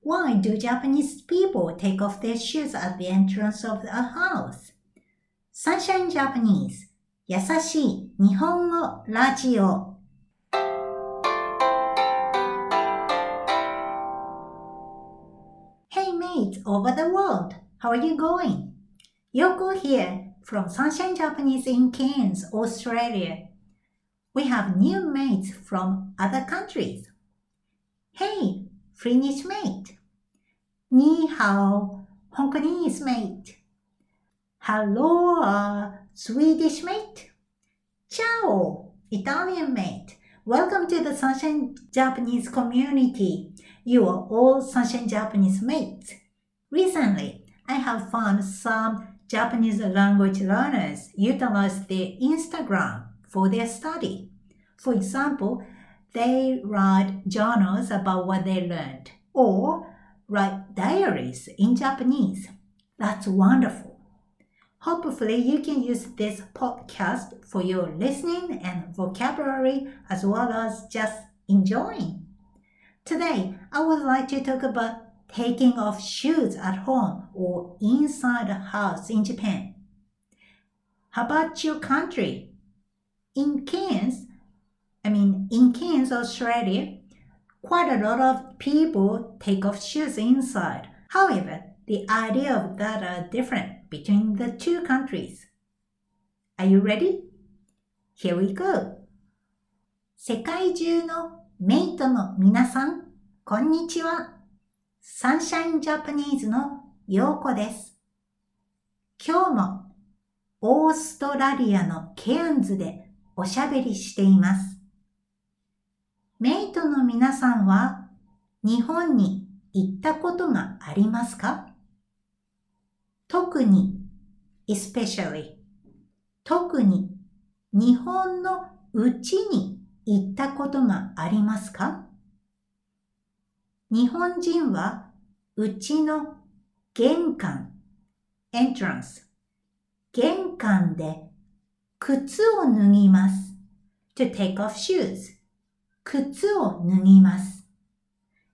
Why do Japanese people take off their shoes at the entrance of a house? Sunshine Japanese 優しい日本語ラジオ Hey mates over the world, how are you going? Yoko here from Sunshine Japanese in Cairns, Australia. We have new mates from other countries. Hey, Finnish mate. Ni hao, Hongkongese mate. Hello, uh, Swedish mate. Ciao, Italian mate. Welcome to the Sunshine Japanese community. You are all Sunshine Japanese mates. Recently, I have found some Japanese language learners utilize their Instagram for their study. For example, they write journals about what they learned or write diaries in Japanese. That's wonderful. Hopefully, you can use this podcast for your listening and vocabulary as well as just enjoying. Today, I would like to talk about taking off shoes at home or inside a house in Japan. How about your country? In Cairns, I mean, in Cairns, Australia, quite a lot of people take off shoes inside. However, the idea of that are different between the two countries. Are you ready? Here we go. 世界中のメイトの皆さん、こんにちは。サンシャインジャパニーズのヨーコです。今日もオーストラリアのケアンズでおしゃべりしています。メイトの皆さんは日本に行ったことがありますか？特に、especially、特に日本のうちに行ったことがありますか？日本人はうちの玄関、entrance、玄関で靴を脱ぎます。to take off shoes 靴を脱ぎます。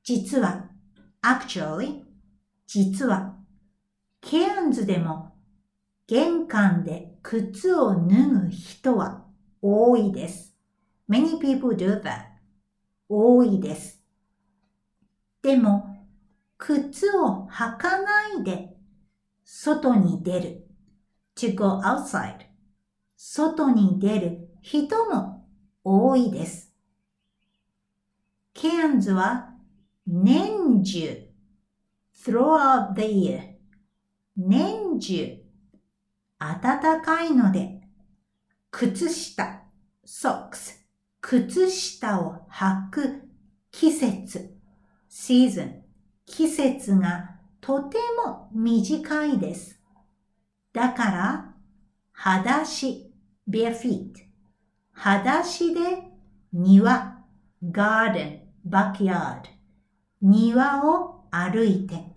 実は、actually、実は、ケアンズでも玄関で靴を脱ぐ人は多いです。Many people do that. 多いです。でも、靴を履かないで外に出る。to go outside. 外に出る人も多いです。ケアンズは年中 throughout the year 年中暖かいので靴下 socks 靴下を履く季節 season 季節がとても短いです。だから裸足 bare feet 裸足で庭 garden backyard 庭を歩いて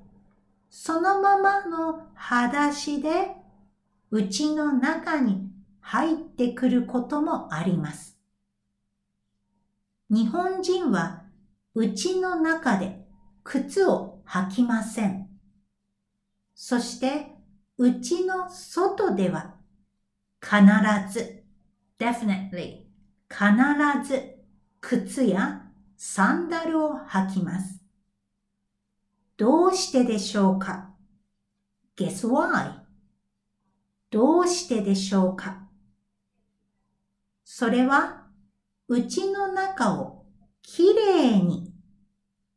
そのままの裸足で家の中に入ってくることもあります。日本人は家の中で靴を履きません。そして家の外では必ず definitely 必ず靴やサンダルを履きます。どうしてでしょうか ?Guess why? どうしてでしょうか？それは、うちの中をきれいに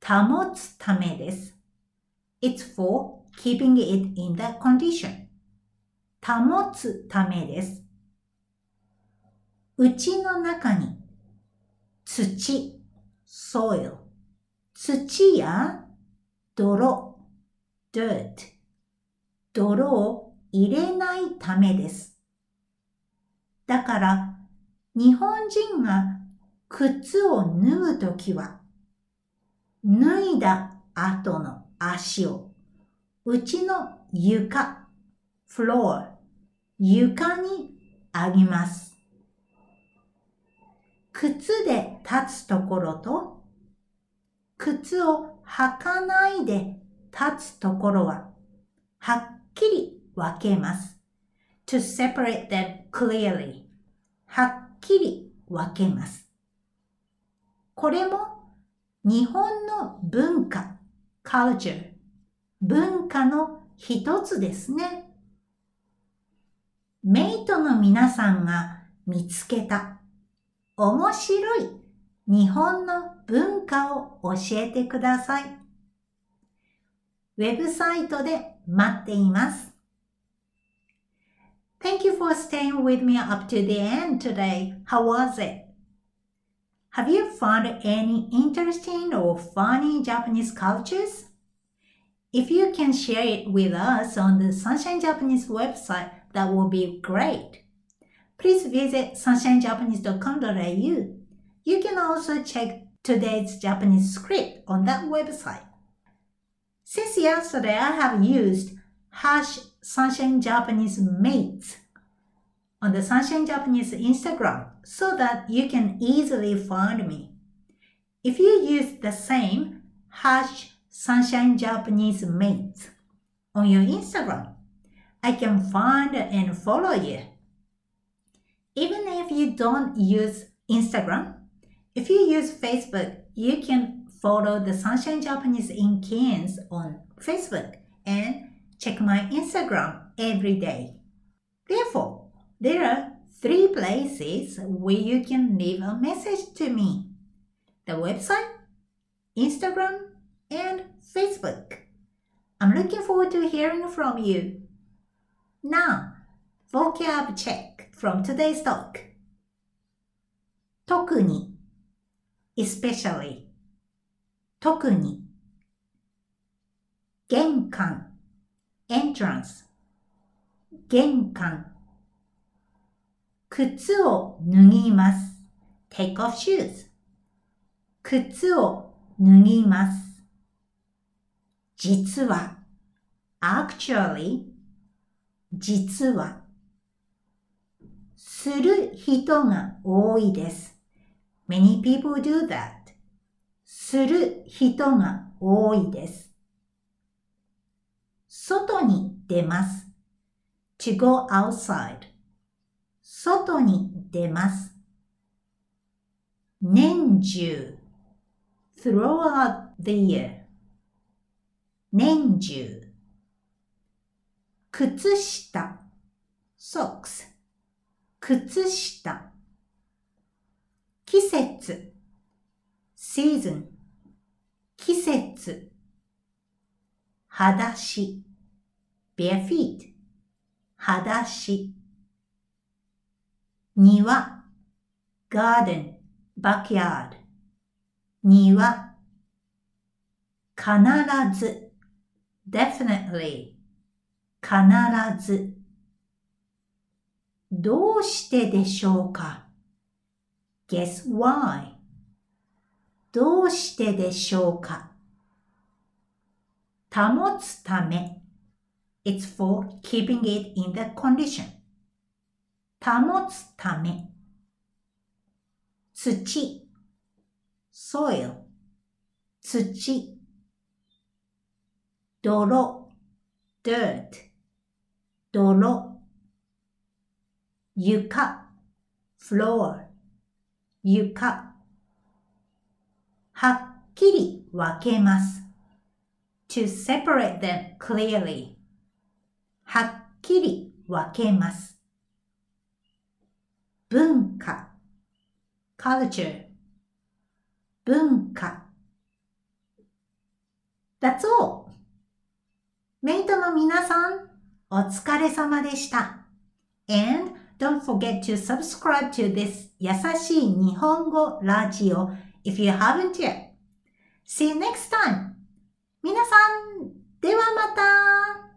保つためです。It's for keeping it in the condition. 保つためです。うちの中に土 soil 土や泥 dirt 泥を入れないためです。だから日本人が靴を脱ぐときは脱いだ後の足をうちの床 floor 床にあげます。靴で立つところと、靴を履かないで立つところは、はっきり分けます。to separate them clearly はっきり分けます。これも日本の文化 culture 文化の一つですね。メイトの皆さんが見つけた面白い日本の文化を教えてください。ウェブサイトで待っています。Thank you for staying with me up to the end today. How was it? Have you found any interesting or funny Japanese cultures? If you can share it with us on the Sunshine Japanese website, that would be great. Please visit sunshinejapanese.com.au. You can also check today's Japanese script on that website. Since yesterday, I have used hash Sunshine Japanese mates on the Sunshine Japanese Instagram so that you can easily find me. If you use the same hash Sunshine Japanese mates on your Instagram, I can find and follow you. Even if you don't use Instagram, if you use Facebook, you can follow the Sunshine Japanese in Cairns on Facebook and check my Instagram every day. Therefore, there are three places where you can leave a message to me. The website, Instagram, and Facebook. I'm looking forward to hearing from you. Now, vocab check from today's talk. 特に especially 特に玄関 entrance 玄関靴を脱ぎます take off shoes 靴を脱ぎます実は actually 実はする人が多いです many people do that する人が多いです。外に出ます。to go outside 外に出ます。年中 throughout the year 年中靴下 socks 靴下季節 season 季節裸足 bare feet 裸足庭 garden backyard 庭必ず definitely 必ずどうしてでしょうか guess why どうしてでしょうか保つため It's for keeping it in the condition 保つため土 soil 土泥 dirt 泥床 floor 床はっきり分けます。to separate them clearly はっきり分けます。文化 culture 文化 That's all! メイトの皆さん、お疲れ様でした。And Don't forget to subscribe to this 優しい日本語ラジオ if you haven't yet. See you next time! 皆さん、ではまた